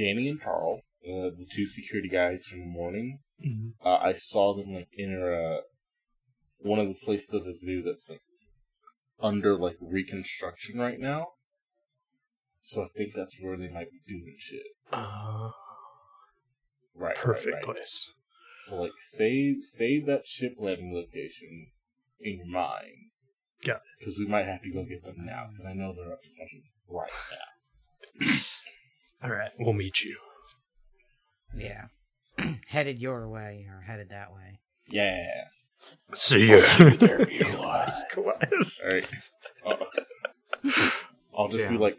Danny and Carl, uh, the two security guys from the morning, Mhm. uh, I saw them like enter uh, one of the places of the zoo that's like under like reconstruction right now. So I think that's where they might be doing shit. Uh, Right. perfect right, right. place. So like save save that ship landing location in your mind. Got it. Because we might have to go get them now. Because I know they're up to something right now. All right, we'll meet you. Yeah. headed your way or headed that way. Yeah. See you. there, Elias. All right. Uh, I'll just be like,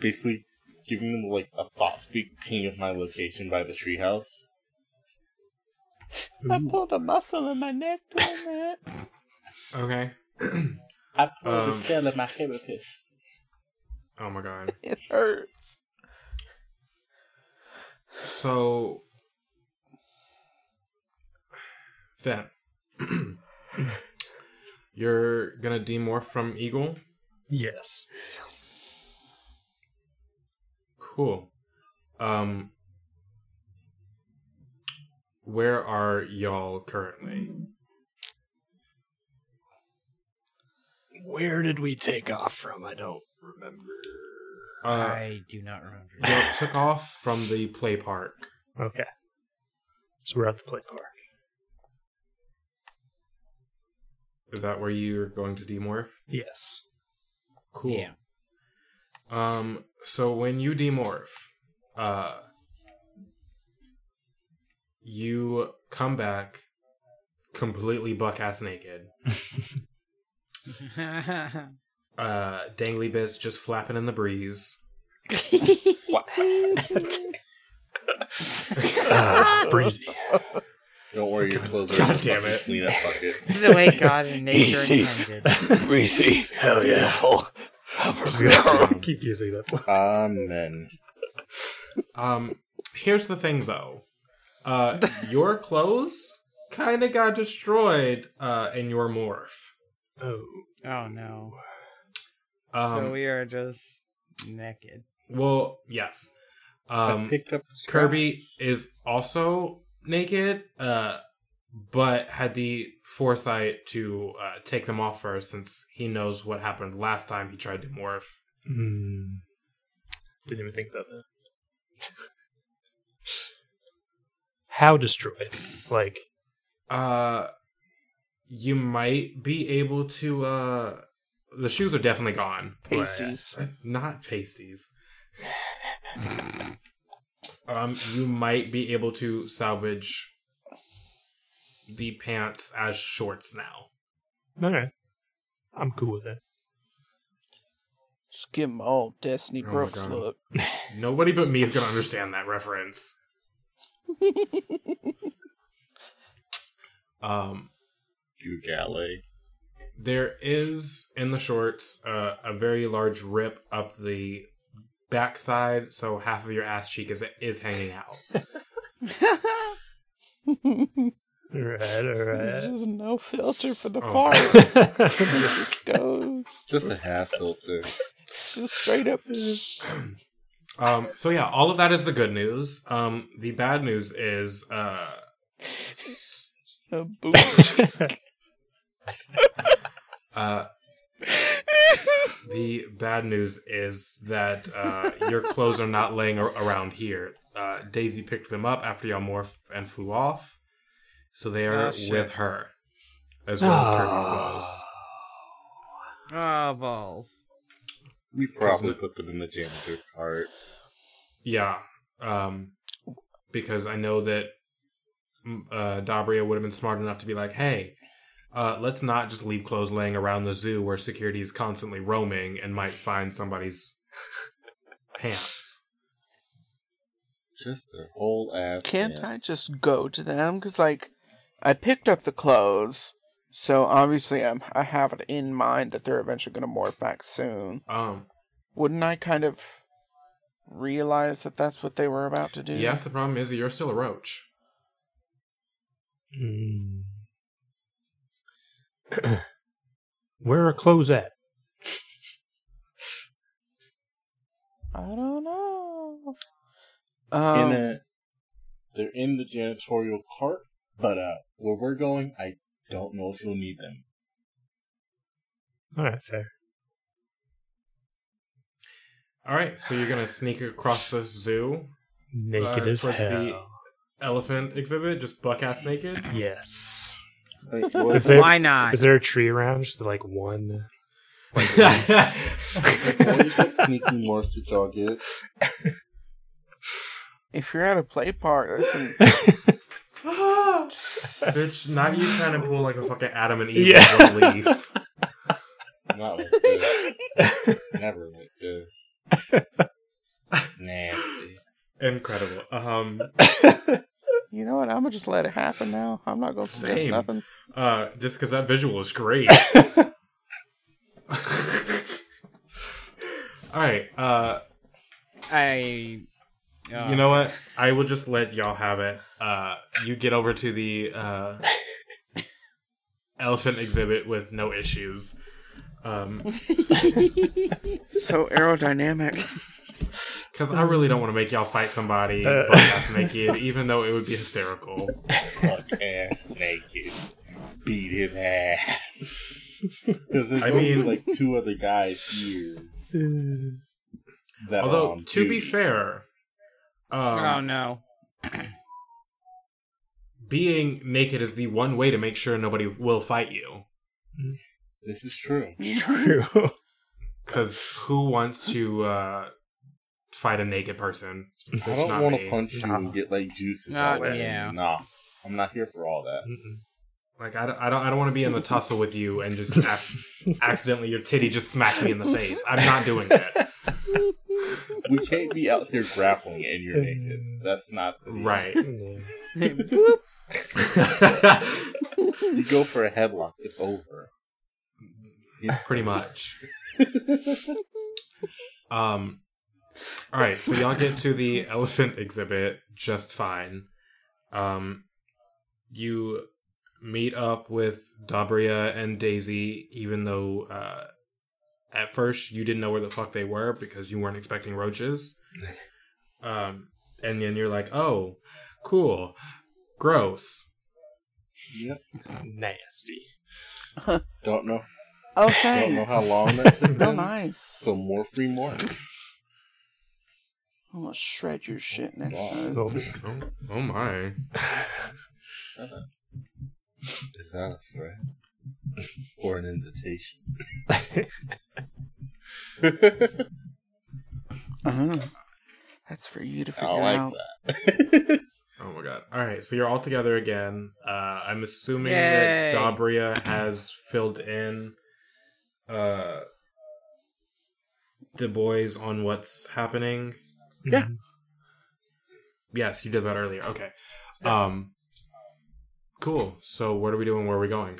basically giving them like a thought speak ping of my location by the treehouse. I pulled a muscle in my neck doing that. Okay. I pulled Um, the scale of my therapist. Oh my god. It hurts. So then you're gonna demorph from eagle. Yes. Cool. Um, where are y'all currently? Where did we take off from? I don't remember. Uh, I do not remember. y'all took off from the play park. Okay. So we're at the play park. Is that where you're going to demorph? Yes. Cool. Yeah. Um, so when you demorph, uh, you come back completely buck ass naked. Uh, dangly bits just flapping in the breeze. Ah, breezy. Don't worry, your clothes are God damn fucking it. cleanup bucket. the way God and nature Easy. intended. Greasy. Hell yeah. Beautiful. Hoverboard. Keep using that. Amen. Um, here's the thing though. Uh, your clothes kind of got destroyed, uh, in your morph. Oh. Oh no. Um, so we are just naked. well, yes. Um, picked up Kirby is also naked, uh, but had the foresight to uh, take them off first since he knows what happened last time he tried to morph. Hmm. Didn't even think about that. How destroyed? Like, Uh, you might be able to. Uh, the shoes are definitely gone. Pasties. Not pasties. um, you might be able to salvage the pants as shorts now. alright. I'm cool with that. Just give him all Destiny Oh Brooks look. Nobody but me is gonna understand that reference. Um, You galley. There is in the shorts uh, a very large rip up the backside, so half of your ass cheek is is hanging out. right, Alright, There's alright. just no filter for the Oh. farts. It just goes. Just a half filter. It's just straight up. Um, so yeah, all of that is the good news. Um, the bad news is uh, A boot. uh, the bad news is that uh, your clothes are not laying ar- around here. Uh, Daisy picked them up after y'all morph and flew off, so they are Oh, with her, as well as Kirby's Ah. clothes. Oh balls. We probably put them in the janitor cart. Yeah, um, because I know that mm, uh, Dabria would have been smart enough to be like, "Hey, uh, let's not just leave clothes laying around the zoo where security is constantly roaming and might find somebody's pants." Just their whole ass. Can't I just go to them? Because, like, I picked up the clothes, so obviously I'm, I have it in mind that they're eventually going to morph back soon. Um, Wouldn't I kind of realize that that's what they were about to do? yes, the problem is that you're still a roach. Hmm. Where are clothes at? I don't know. Um, in a, they're in the janitorial cart, but uh, where we're going, I don't know if you'll need them. All right, fair. All right, so you're gonna sneak across the zoo, Naked Uh, as hell. the- elephant exhibit, just buck ass naked. Yes. Like, what- Is there- Why not? Is there a tree around? Just like one. what is that sneaky morse that y'all get? if you're at a play park, there's some. Bitch, not you trying to pull like a fucking Adam and Eve Yeah. with one leaf. Not like this. Never like this. Nasty. Incredible. Um, You know what? I'm gonna just let it happen now. I'm not gonna suggest Same. nothing. uh, just because that visual is great. All right. Uh, I. uh, you know what? I will just let y'all have it. Uh, you get over to the uh, elephant exhibit with no issues. Um, So aerodynamic. Because I really don't want to make y'all fight somebody Uh. butt ass naked, even though it would be hysterical. Fuck ass naked. Beat his ass. Because there's I only, mean- like two other guys here. That Although, on to be fair, um, Oh no. being naked is the one way to make sure nobody will fight you. this is true. True. Because who wants to uh, fight a naked person? I don't want to punch you and get like juices Uh, all over yeah. you. Nah, I'm not here for all that. Mm-mm. Like I don't, I don't, I don't want to be in the tussle with you and just ac- accidentally your titty just smack me in the face. I'm not doing that. We can't be out here grappling and you're naked. That's not the. Right. You go for a headlock, it's over. It's Pretty much. Um. All right, so y'all get to the elephant exhibit just fine. Um, you meet up with Dabria and Daisy, even though uh, at first you didn't know where the fuck they were because you weren't expecting roaches. Um, and then you're like, "Oh, cool, gross." Yep. Nasty. Don't know. Okay. Don't know how long that's been. nice. So more free more. I'm gonna shred your shit next time. Oh, Oh, oh my! Is that a, is that a threat? or an invitation? Uh-huh. That's for you to figure I like out. that. Oh my god! All right, so you're all together again. Uh, I'm assuming Yay. that Dabria has filled in uh, the boys on what's happening. Yeah. Yes, you did that earlier. Okay. Um. Cool. So, what are we doing? Where are we going?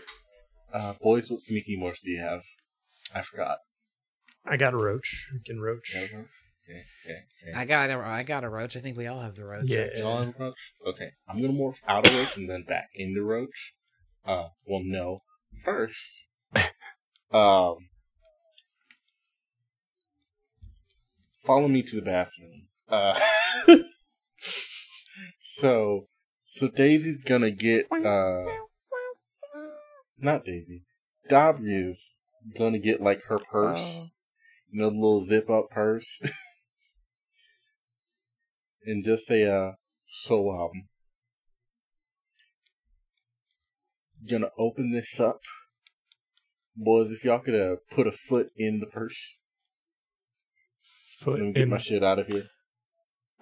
uh, boys, what sneaky morse do you have? I forgot. I got a roach. I can roach. Okay, okay, okay. I got a, I got a roach. I think we all have the roach. Yeah. actually. Y'all have roach? Okay, I'm gonna morph out of roach and then back into roach. Uh, well, no. First, um, follow me to the bathroom. Uh, so, so Daisy's gonna get uh, not Daisy. Dabria's gonna get like her purse, Oh. you know, the little zip up purse, and just say, uh, so um, gonna open this up, boys. If y'all could uh, put a foot in the purse, Foot let me get in. my shit out of here.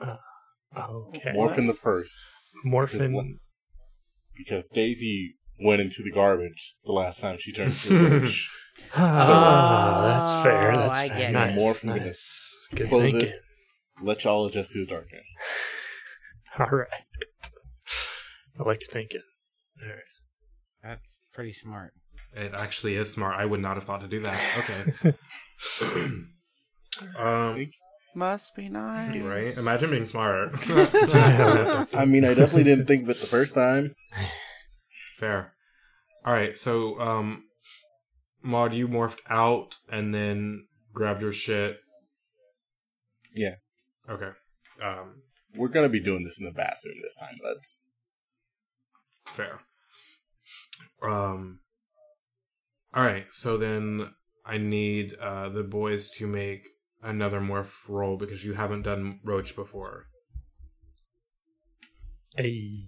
Okay. Morph in the purse Morphin. because Daisy went into the garbage the last time she turned into a roach. Ah, that's fair. Oh, That's I fair. get it. nice. More nice. Good Close it. thinking. Let y'all adjust to the darkness. All right. I like your thinking. All right. That's pretty smart. It actually is smart. I would not have thought to do that. Okay. um. Must be nice. Right. Imagine being smart. I mean, I definitely didn't think of it the first time. Fair. All right. So, um, Maud, you morphed out and then grabbed your shit. Yeah. Okay. Um, we're gonna be doing this in the bathroom this time, buds. Fair. Um. All right, so then I need uh, the boys to make another morph roll because you haven't done roach before. Hey.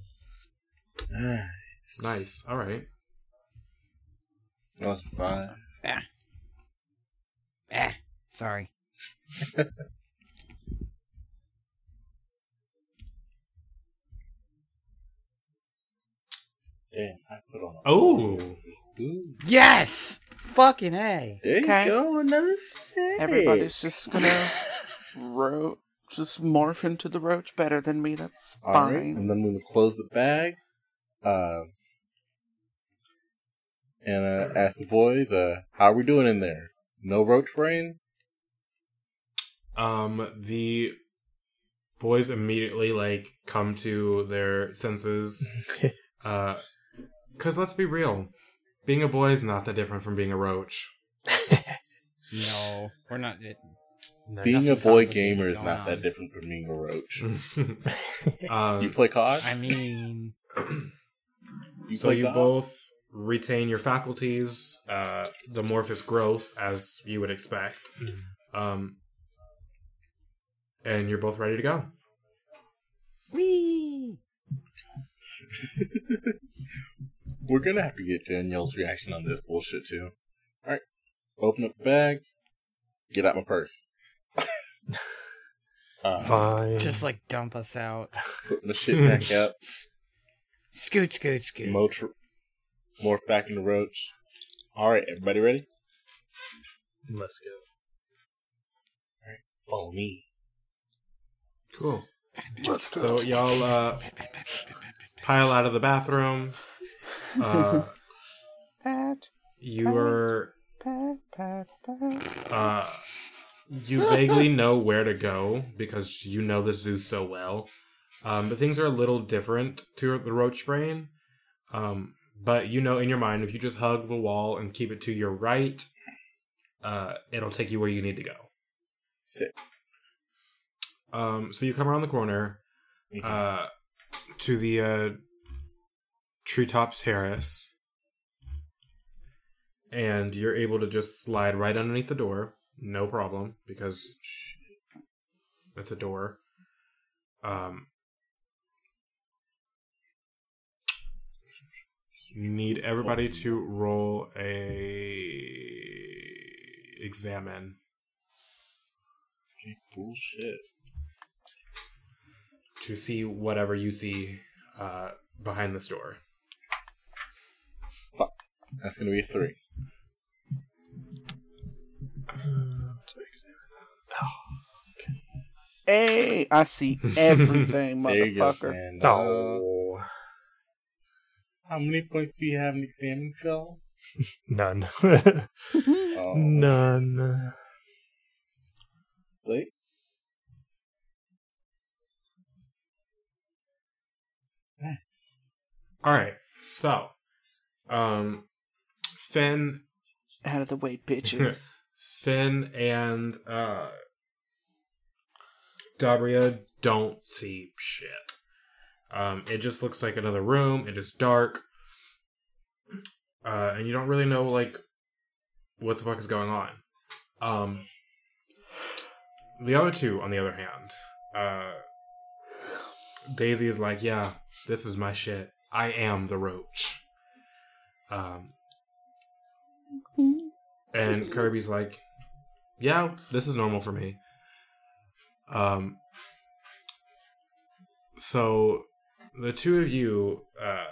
Nice. All right. That was a five. Ah, sorry. Damn, I put on. A Oh, Ooh. Yes! Fucking A. There Okay. you go, another six. Everybody's just gonna ro- just morph into the roach better than me. That's All right, fine. and then we'll close the bag. Uh, and uh, ask the boys, uh, how are we doing in there? No roach brain? um, the boys immediately like come to their senses. Uh, cause let's be real, being a boy is not that different from being a roach. No, we're not. It, Being a boy gamer is not on. that different from being a roach. you um, play COD? I mean, You so you COD? both retain your faculties. Uh, the morph is gross, as you would expect. Um, and you're both ready to go. wee. We're gonna have to get Danielle's reaction on this bullshit too. Alright. Open up the bag. Get out my purse. uh, Fine. Just like dump us out. put my shit back up. Scoot, scoot, scoot. Motr- morph back into roach. Alright, everybody ready? Let's go. All right, follow me. Cool. Let's go. So y'all uh, pile out of the bathroom. Uh, Pat, you are pat, pat, pat. uh, you vaguely know where to go because you know the zoo so well. Um, but things are a little different to the roach brain. Um, but you know in your mind if you just hug the wall and keep it to your right, uh, it'll take you where you need to go. Sit. Um, so you come around the corner uh, to the uh, treetops terrace, and you're able to just slide right underneath the door, no problem, because that's a door. Um, need everybody to roll a examine. Okay, bullshit. to see whatever you see uh, behind this door. That's gonna be a three. Hey, I see everything, There you go. motherfucker. And, uh, Oh, how many points do you have in examine, Phil? none. Oh, none. Blake? Nice. All right, so um, Finn, Out of the way, bitches. Finn, and uh, Dabria don't see shit. Um, it just looks like another room. It is dark, uh, and you don't really know like what the fuck is going on. Um, the other two, on the other hand, uh, Daisy is like, "Yeah, this is my shit. I am the roach." Um, and Kirby's like, "Yeah, this is normal for me." Um, so the two of you, uh,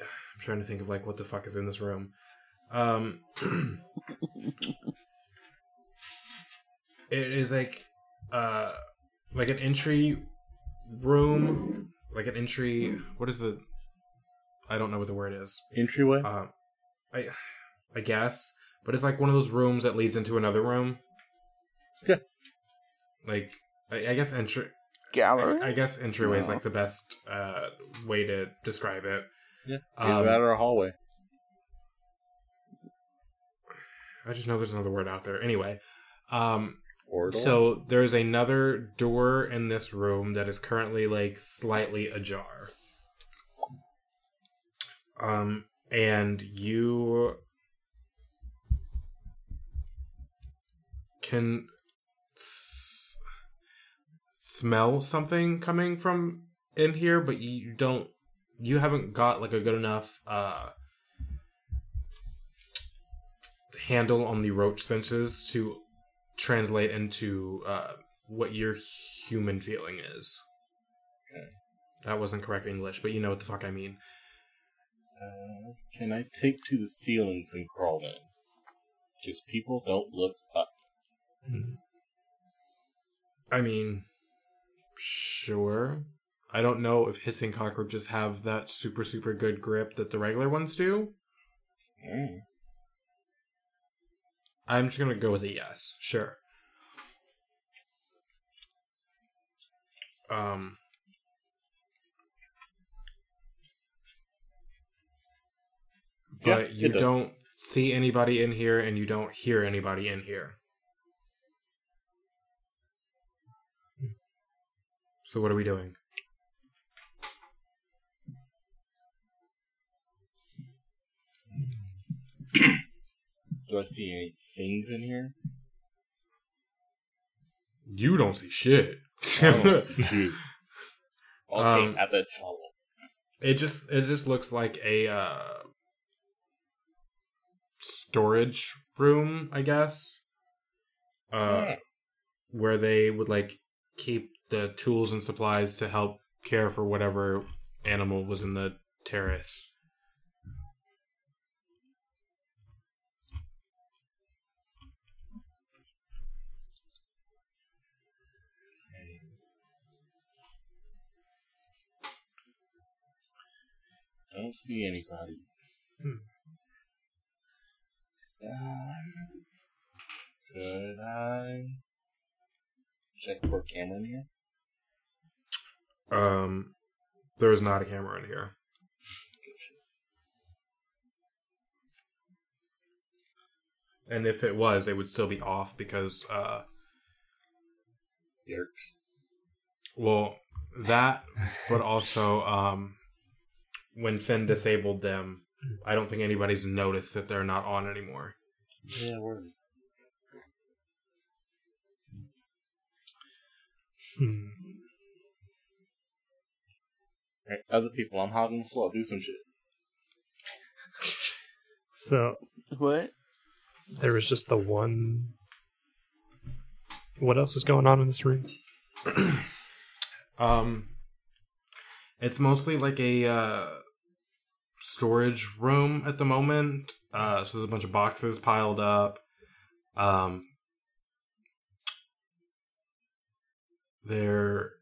I'm trying to think of like what the fuck is in this room. Um, it is like, uh, like an entry room, like an entry. What is the? I don't know what the word is. Entryway? Um, I, I guess, but it's like one of those rooms that leads into another room. Yeah. Like, I, I guess entry. Gallery? I, I guess entryway is like the best uh, way to describe it. yeah. um, that or a hallway. I just know there's another word out there. Anyway, um, corridor. So there's another door in this room that is currently like slightly ajar. Um, and you can s- smell something coming from in here, but you don't. You haven't got like a good enough uh handle on the roach senses to translate into uh, what your human feeling is. Okay. That wasn't correct English, but you know what the fuck I mean. Uh, can I take to the ceilings and crawl in? Because people don't look up. I mean, sure. I don't know if hissing cockroaches have that super, super good grip that the regular ones do. Mm. I'm just gonna go with a yes. Sure. Um. But it you does. don't see anybody in here, and you don't hear anybody in here. So what are we doing? Do I see any things in here? You don't see shit. Oh, shoot. Okay, Um, follow. It just it just looks like a uh storage room, I guess. Uh Hmm. where they would like keep the tools and supplies to help care for whatever animal was in the terrace. I don't see anybody. Hmm. Could I check for a camera in here? Um there's not a camera in here. And if it was, it would still be off because uh Yerks. Well, that, but also um, when Finn disabled them, I don't think anybody's noticed that they're not on anymore. Yeah, word. Hmm. Alright, other people, I'm hogging the floor. Do some shit. So What? there was just the one. What else is going on in this room? Um, it's mostly like a uh, storage room at the moment. Uh, so there's a bunch of boxes piled up. Um, there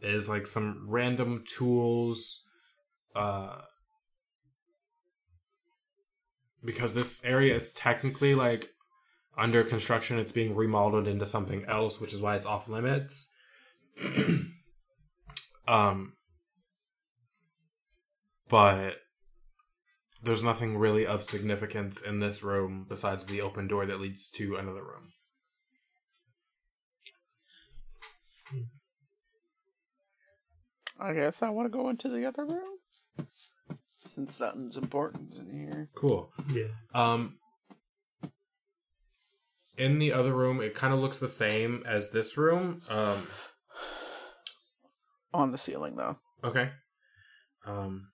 is like some random tools. Uh, because this area is technically like under construction, it's being remodeled into something else, which is why it's off limits. um, but there's nothing really of significance in this room besides the open door that leads to another room. I guess I want to go into the other room. Since something's important in here. Cool. Yeah. Um, in the other room, it kind of looks the same as this room. Um, On the ceiling, though. okay. Um,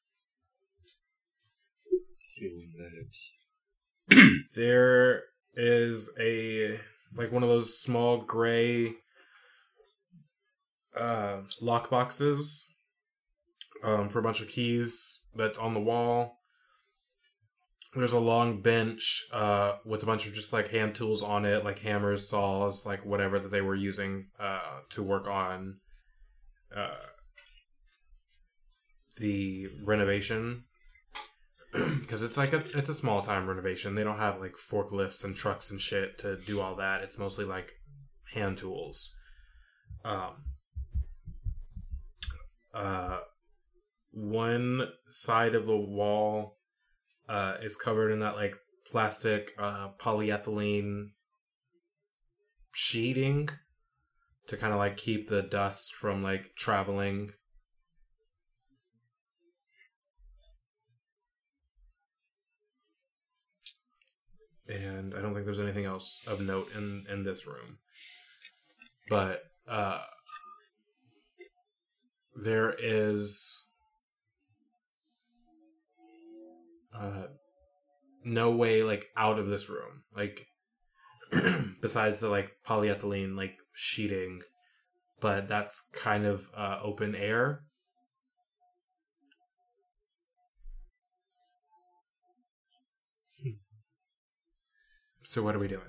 There is a like one of those small gray uh lock boxes um for a bunch of keys that's on the wall. There's a long bench uh with a bunch of just like hand tools on it like hammers saws like whatever that they were using uh to work on uh the renovation because it's like a it's a small time renovation. They don't have like forklifts and trucks and shit to do all that. It's mostly like hand tools. Um. Uh, one side of the wall uh, is covered in that like plastic uh, polyethylene sheeting to kind of like keep the dust from like traveling. And I don't think there's anything else of note in in this room. But uh there is uh no way like out of this room. Like besides the like polyethylene like sheeting. But that's kind of uh open air so what are we doing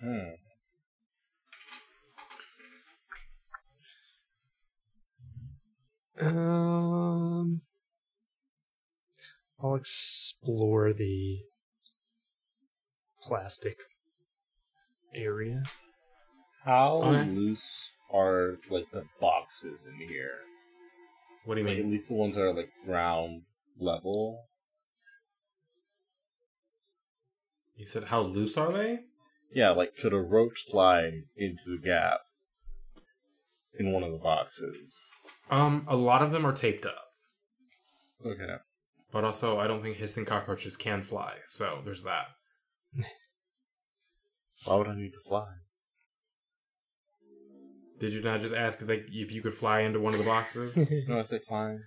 Hmm. Um, I'll explore the plastic area. How Okay. loose are like the boxes in here? what do you Like, at least the ones that are like ground level. You said how loose are they Yeah, like could a roach slide into the gap in one of the boxes? um a lot of them are taped up Okay. but also i don't think hissing cockroaches can fly so there's that Why would I need to fly? Did you not just ask like if you could fly into one of the boxes? No, I said flying.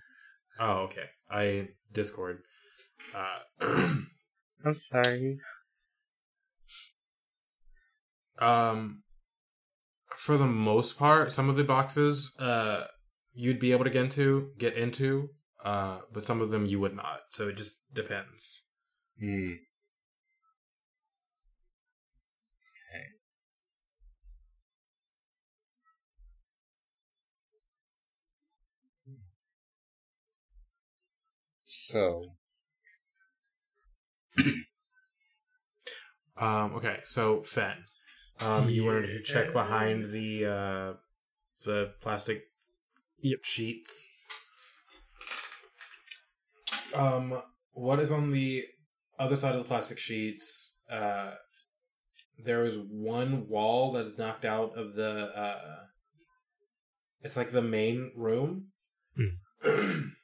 oh, okay. I Discord. Uh, I'm sorry. Um, for the most part, some of the boxes uh you'd be able to get into, get into, uh, but some of them you would not. So it just depends. Hmm. Okay. So, Um, okay, so Fen, um, you wanted to check behind the uh the plastic Yep. sheets. Um, what is on the other side of the plastic sheets? Uh, there is one wall that is knocked out of the. Uh, it's like the main room. um,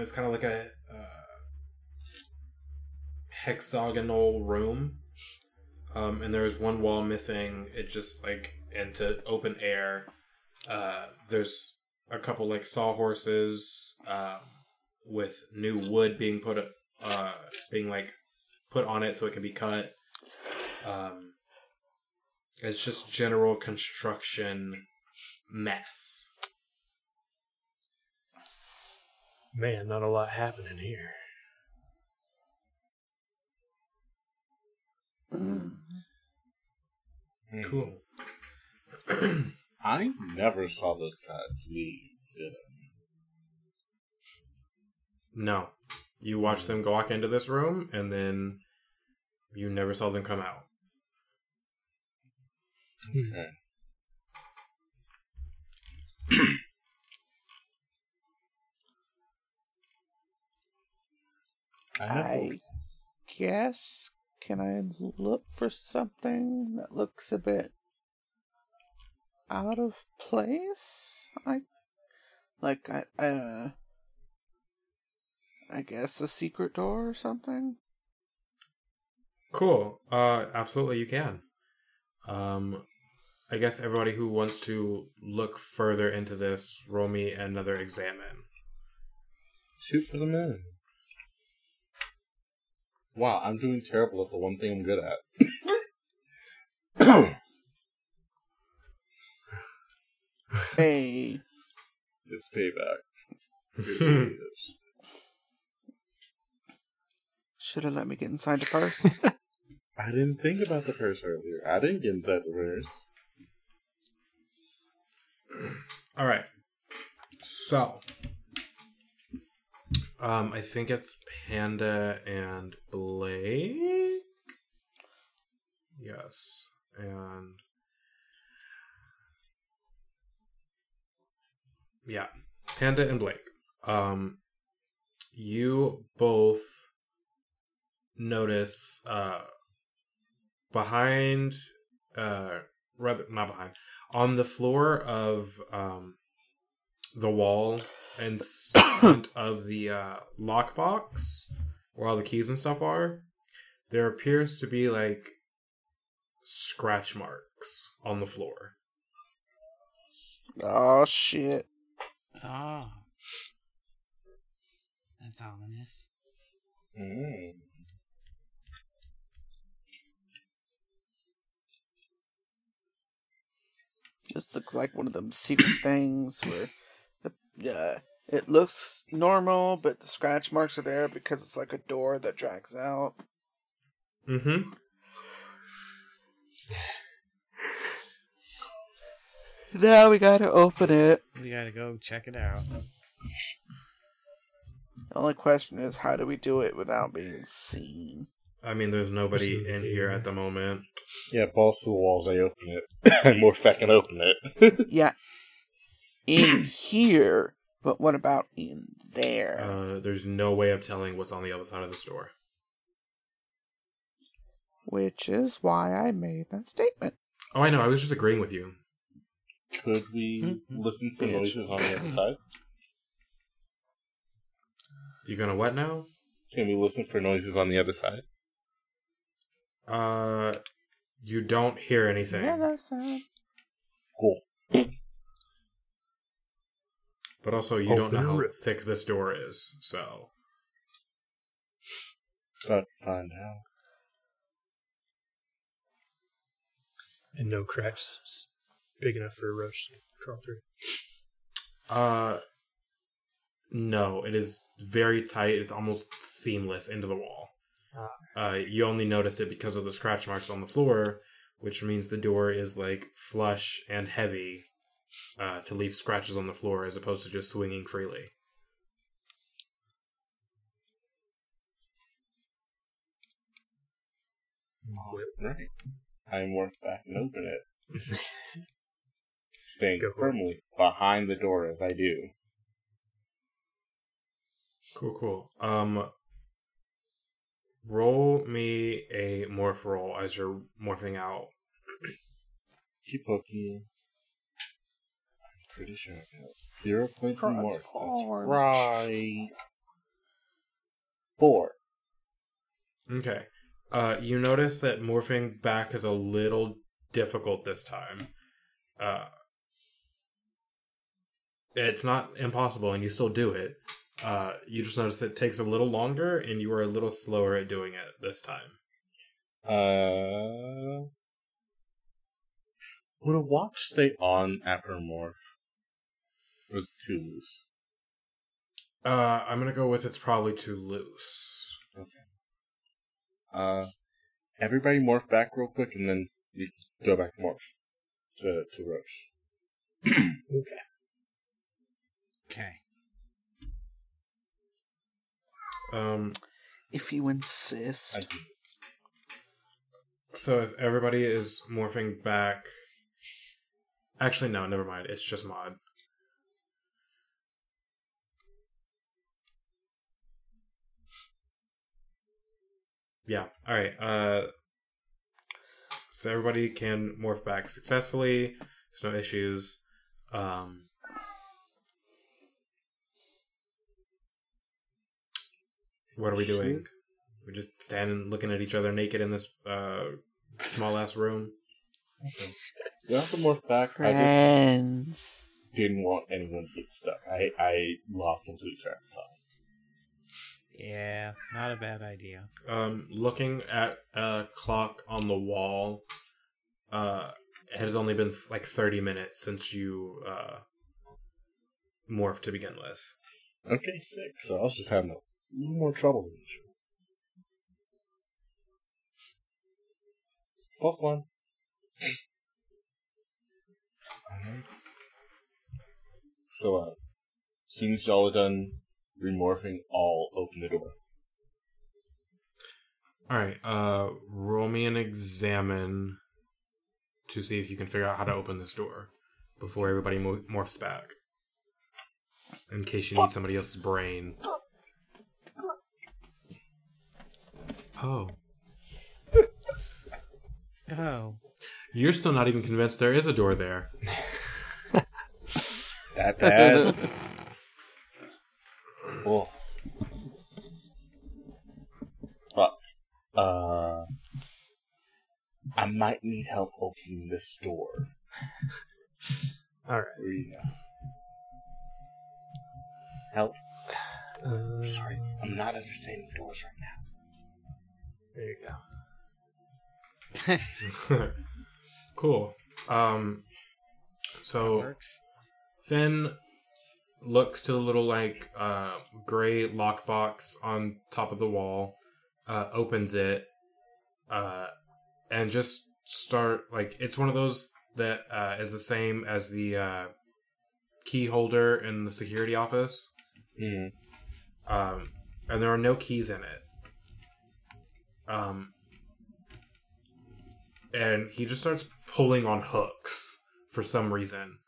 it's kind of like a uh, hexagonal room. Um, and there is one wall missing. It just like into open air. Uh, there's a couple like sawhorses um, with new wood being put uh, being like put on it so it can be cut. Um, it's just general construction mess. Man, not a lot happening here. Hmm. Cool. I never saw those guys leave. Did I? No. You watched them walk into this room and then you never saw them come out. Okay. I guess. Can I look for something that looks a bit out of place? I like I uh I guess a secret door or something. Cool. Uh absolutely you can. Um I guess everybody who wants to look further into this, roll me another examine. shoot for the moon. Wow, I'm doing terrible at the one thing I'm good at. Hey, it's payback. It really is. should have let me get inside the purse. I didn't think about the purse earlier. I didn't get inside the purse. All right. So, um, I think it's Panda and Blake. Yes, and yeah, Panda and Blake. Um, you both notice uh behind, uh, not behind, on the floor of um, the wall in s- front of the uh, lockbox, where all the keys and stuff are, there appears to be like scratch marks on the floor. Oh shit. Oh. That's ominous. Mm. This looks like one of them secret things where the uh, it looks normal, but the scratch marks are there because it's like a door that drags out. Mm-hmm. Now we gotta open it. We gotta go check it out. The only question is, how do we do it without being seen? I mean, there's nobody in here at the moment. Yeah, balls to the walls. I open it. and Morph can open it. Yeah, in here, but what about in there? Uh, there's no way of telling what's on the other side of the store. Which is why I made that statement. Oh, I know. I was just agreeing with you. Could we listen for noises on the other side? You gonna what now? Can we listen for noises on the other side? Uh, you don't hear anything, Other side. Cool. But also you don't know how roof. thick this door is. So But find out. And no cracks big enough for a roach to crawl through. Uh, no, it is very tight. It's almost seamless into the wall. Uh, you only noticed it because of the scratch marks on the floor, which means the door is like flush and heavy uh, to leave scratches on the floor as opposed to just swinging freely. Right. I morph back and open it. Staying Go for it. firmly behind the door as I do. Cool, cool. Um, roll me a morph roll as you're morphing out. Keep looking. I'm pretty sure I got zero points in That's morph. That's right. Four. Okay. Uh, you notice that morphing back is a little difficult this time. Uh, it's not impossible, and you still do it. Uh, you just notice it takes a little longer, and you are a little slower at doing it this time. Uh, would a watch stay on after morph? Or is it too loose? Uh, I'm gonna go with it's probably too loose. Okay. Uh, everybody morph back real quick, and then you go back to morph to to roach. Okay. Okay. Um, If you insist. I do. so if everybody is morphing back, actually no, never mind. It's just mod. Yeah. All right. Uh, so everybody can morph back successfully. There's no issues. Um, what are we doing? We're just standing, looking at each other naked in this uh, small ass room. You have to morph back. I just Friends. didn't want anyone to get stuck. I I lost complete track of time. Yeah, not a bad idea. Um, looking at a clock on the wall, uh, it has only been like 30 minutes since you uh, morphed to begin with. Okay, sick. So I was just having a little more trouble than usual. False line. Alright. So, uh, as soon as y'all are done remorphing, I'll open the door. All right, uh, roll me an examine to see if you can figure out how to open this door before everybody mo- morphs back. In case you need somebody else's brain. Oh. Oh. You're still not even convinced there is a door there. That bad? oh. Fuck. Uh. I might need help opening this door. All right. Here you go. Help. Uh, Sorry, I'm not understanding doors right now. There you go. cool. Um, so Works. Finn looks to the little like uh, gray lockbox on top of the wall, uh, opens it, uh, and just start like it's one of those that uh, is the same as the uh, key holder in the security office, Hmm. um, and there are no keys in it. Um, and he just starts pulling on hooks for some reason.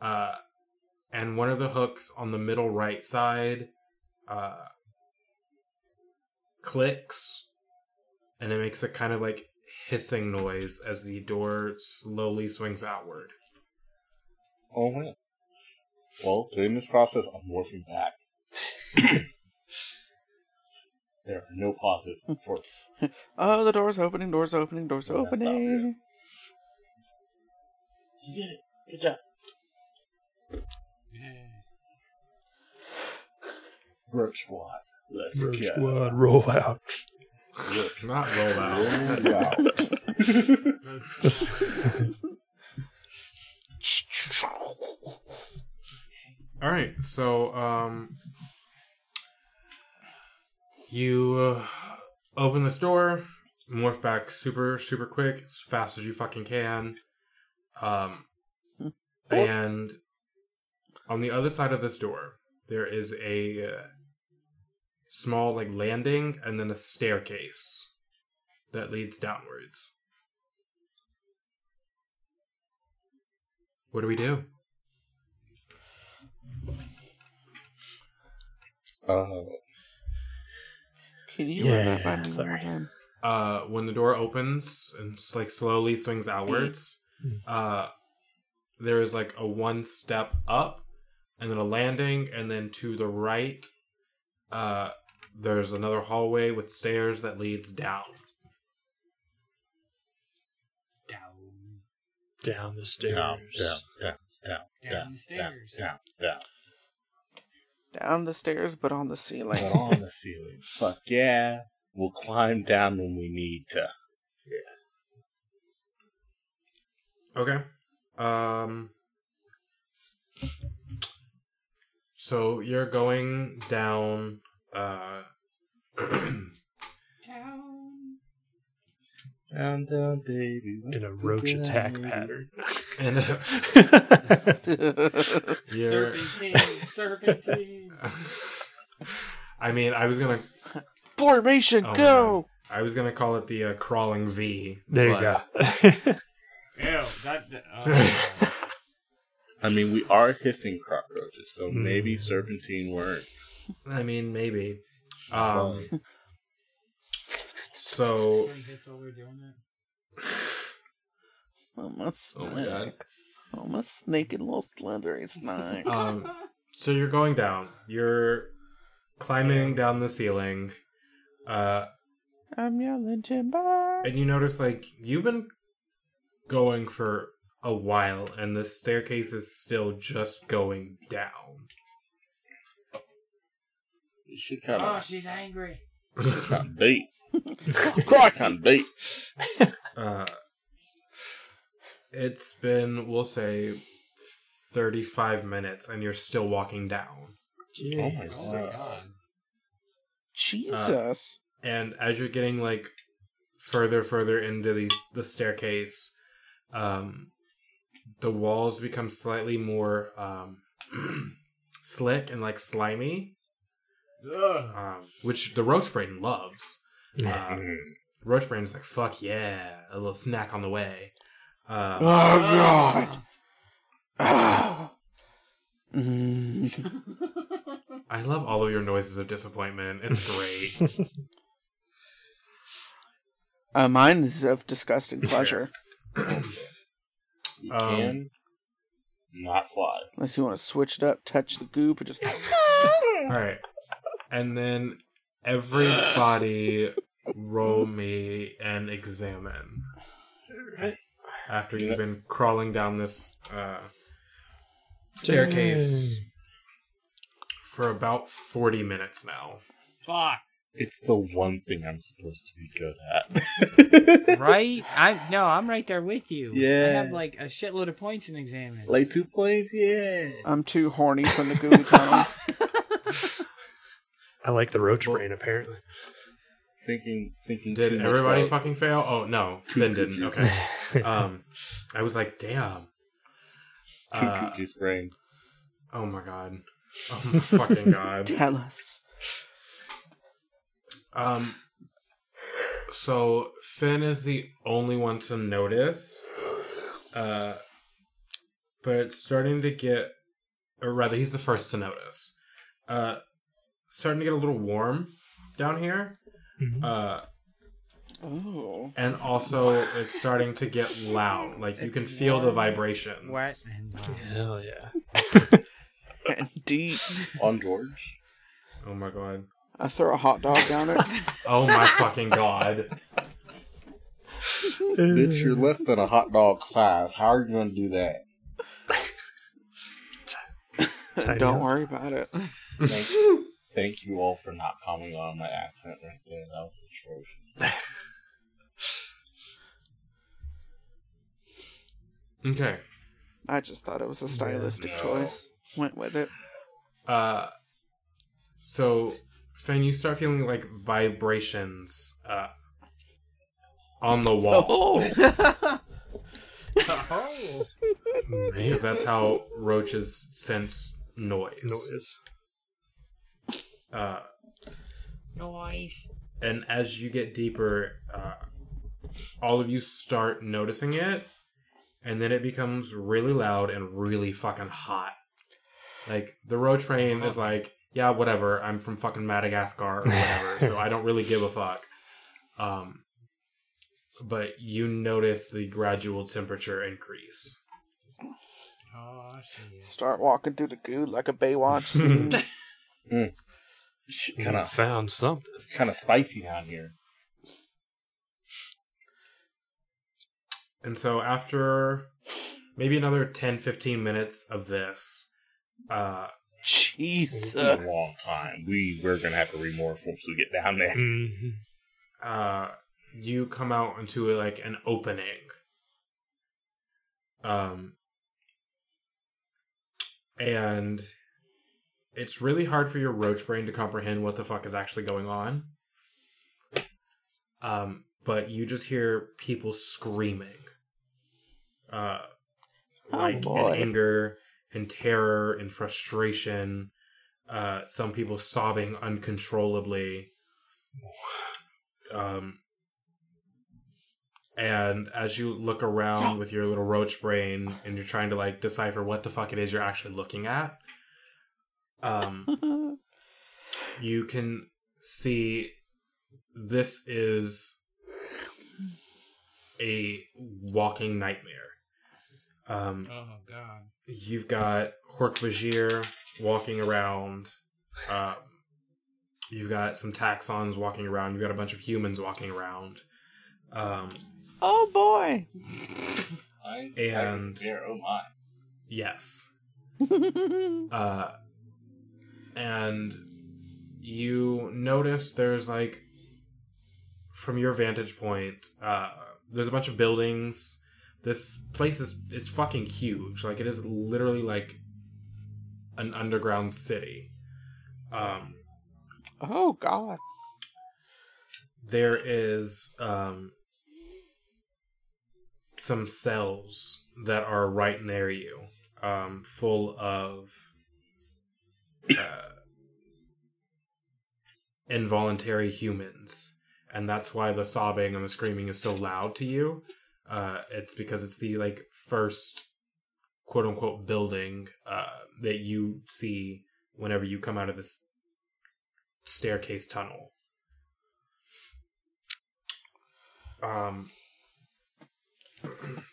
Uh, and one of the hooks on the middle right side uh, clicks, and it makes a kind of like hissing noise as the door slowly swings outward. Oh, man. Well, during this process, I'm morphing back. there are no pauses for Oh, the door's opening, door's opening, door's Yeah, stop opening. You did it. Good job. Roach Squad. Let's Roach go. Squad, roll out. Roach Not roll out. Roll out. All right, so um, you uh, open this door, morph back super super quick, as fast as you fucking can, um, and on the other side of this door there is a uh, small like landing and then a staircase that leads downwards. What do we do? Uh, Can you Yeah, run that by me sorry. more uh when the door opens and s- like slowly swings outwards uh there is like a one step up and then a landing and then to the right uh there's another hallway with stairs that leads down Down. Down the stairs. down, down, down, down, Down down, the stairs. down, down, Down the stairs, but on the ceiling. But on the ceiling. Fuck yeah. We'll climb down when we need to. Yeah. Okay um so you're going down uh Down. Down, down, baby. In a roach the attack name? pattern. and uh, you're Serpentine. Serpentine. I mean, I was gonna, Formation, Oh my go! I was gonna call it the uh, crawling V. there you go. Ew, that. that- oh. I mean, we are hissing cockroaches, so Hmm. maybe serpentine work. I mean, maybe. Um, so Is this what we're doing it? Oh, my Oh my God. snake. Oh, my snake and little slendery snake. um, so you're going down. You're climbing down the ceiling, uh, I'm yelling timber. and you notice like you've been going for a while, and the staircase is still just going down. You should kind Oh, she's angry. kind of bait. Crack! Kind of beat. Uh, it's been, we'll say, 35 minutes, and you're still walking down. Oh my Jeez. god. Jesus. And as you're getting like further, further into these the staircase, um, the walls become slightly more um, slick and like slimy, Ugh. Um, which the roach brain loves. Mm. roach brain is like, "Fuck yeah!" A little snack on the way. Uh, oh, God. Ah. I love all of your noises of disappointment. It's great. Uh, mine is of disgusting pleasure. You Um, can not fly. Unless you want to switch it up, touch the goop, and just. All right, and then everybody roll me and examine Right. after you've been crawling down this uh, staircase for about forty minutes now. Fuck. It's the one thing I'm supposed to be good at. Right? I no, I'm right there with you. Yeah. I have like a shitload of points in examine. Lay two points, yeah. I'm too horny from the gooey tunnel. I like the roach brain, apparently. Thinking, thinking. Did too much everybody about- fucking fail? Oh no, Finn didn't. cookies. Okay. Um, I was like, damn. Two Uh, cookies brain. oh my god. Oh my fucking god. Tell us. Um. So Finn is the only one to notice, uh, but it's starting to get, or rather, he's the first to notice. Uh, starting to get a little warm down here. Mhm. Uh, Oh. and also it's starting to get loud. Like you can feel the vibrations. Wet and uh, Hell yeah. And deep. On George. Oh my god. I throw a hot dog down it. Oh my fucking god. Bitch, you're less than a hot dog size. How are you going to do that? Don't up. worry about it. Thank, thank you all for not commenting on my accent right there. That was atrocious. Okay. I just thought it was a stylistic no. choice. Went with it. Uh, so Finn, you start feeling like vibrations uh, on the wall Oh. oh. Because that's how roaches sense noise. noise. Uh, noise. and as you get deeper, uh, all of you start noticing it, and then it becomes really loud and really fucking hot. Like the roach brain is like, yeah, whatever. I'm from fucking Madagascar or whatever, so I don't really give a fuck. Um, but you notice the gradual temperature increase. Oh. Start walking through the goo like a Baywatch scene. Kind of, found something. kind of spicy down here. And so after maybe another 10, 15 minutes of this, uh, It's a Jesus. long time. We we're gonna have to remorph once we get down there. Mhm. uh, you come out into like an opening. Um, and it's really hard for your roach brain to comprehend what the fuck is actually going on. Um, but you just hear people screaming, uh, Oh, like boy. in anger and terror and frustration. Uh, some people sobbing uncontrollably. Um, and as you look around with your little roach brain and you're trying to like decipher what the fuck it is you're actually looking at, um, you can see this is a walking nightmare. Um, Oh god. you've got Hork-Bajir walking around. Um, you've got some Taxxons walking around. You've got a bunch of humans walking around. Um, oh boy. And- oh my. yes. Uh, and you notice there's like, from your vantage point, uh, there's a bunch of buildings. This place is is fucking huge. Like it is literally like an underground city. Um, oh god. there is um, some cells that are right near you, um, full of uh, involuntary humans, and that's why the sobbing and the screaming is so loud to you. Uh, it's because it's the like first quote unquote building uh, that you see whenever you come out of this staircase tunnel. Um.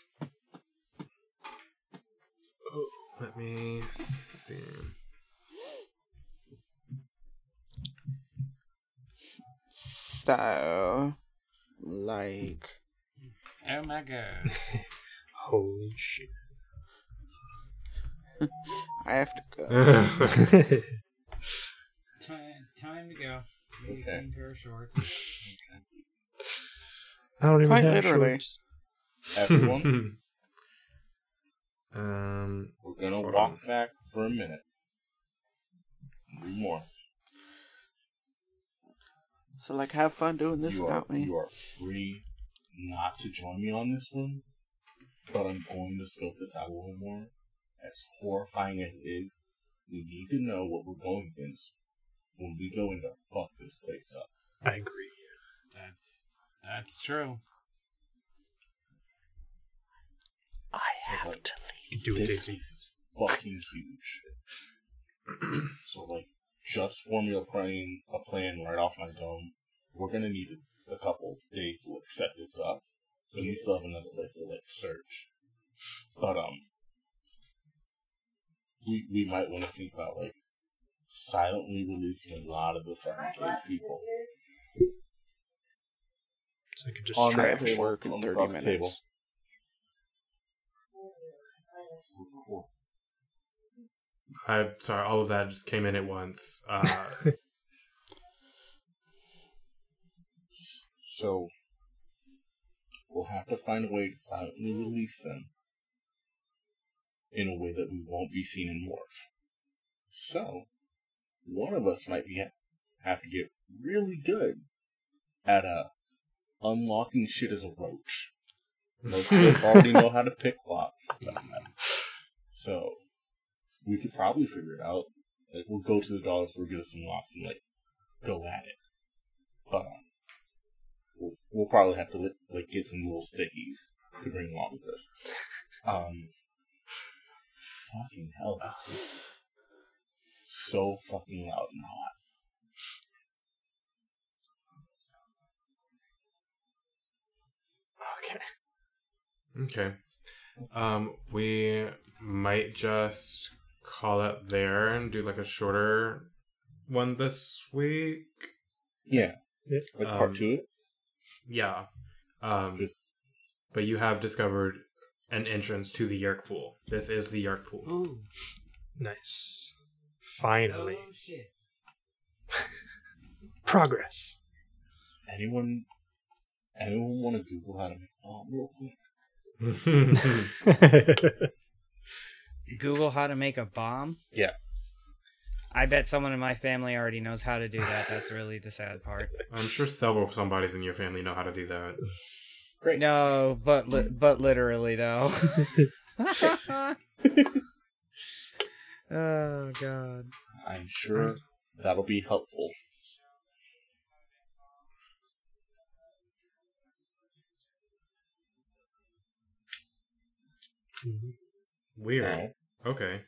Let me see. So, like, Oh my god. Holy shit. I have to go. time, time to go. Okay. Pair of shorts. I don't even Quite have literally. shorts. Everyone, um. we're gonna walk on. back for a minute. Do more. So, like, have fun doing this you are, without me. You are free not to join me on this one, but I'm going to scope this out a little more. As horrifying as it is, we need to know what we're going against when we go in to fuck this place up. I agree. That's that's true. I have have to leave. Do it, this Daisy. place is fucking huge. so like, just forming a plan, a plan right off my dome. We're gonna need a, a couple days to like set this up. But we still have another place to like search. But um, we we might want to think about like silently releasing a lot of the Fahrenheit people So I could just on try that work in 30 minutes. table. I'm sorry. All of that just came in at once. Uh, So we'll have to find a way to silently release them in a way that we won't be seen in morph. So one of us might be have to get really good at uh unlocking shit as a roach. Most of us already know how to pick locks. So we could probably figure it out. Like we'll go to the dollar store, get us some locks, and like go at it. But um, we'll, we'll probably have to li- like get some little stickies to bring along with us. Um, fucking hell, this is so fucking loud and hot. Okay. okay. Um, we might just call it there and do like a shorter one this week. Yeah, Yeah. like Um, part two. Yeah. Um, Just but you have discovered an entrance to the Yeerk pool. This is the Yeerk pool. Ooh. Nice. Finally. Oh shit. Progress. anyone, anyone want to Google how to make bomb real quick? Google how to make a bomb. Yeah. I bet someone in my family already knows how to do that. That's really the sad part. I'm sure several somebodies in your family know how to do that. Great. No, but li- but literally though. oh god. I'm sure that'll be helpful. Weird. Okay.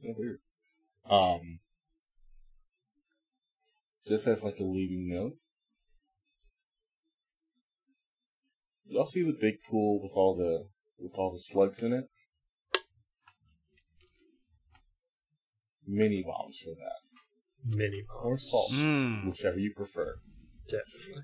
Yeah, weird. Um, just as like a leading note, y'all see the big pool with all the with all the slugs in it? Mini bombs for that, Mini or bombs. salt, Mm. whichever you prefer. Definitely.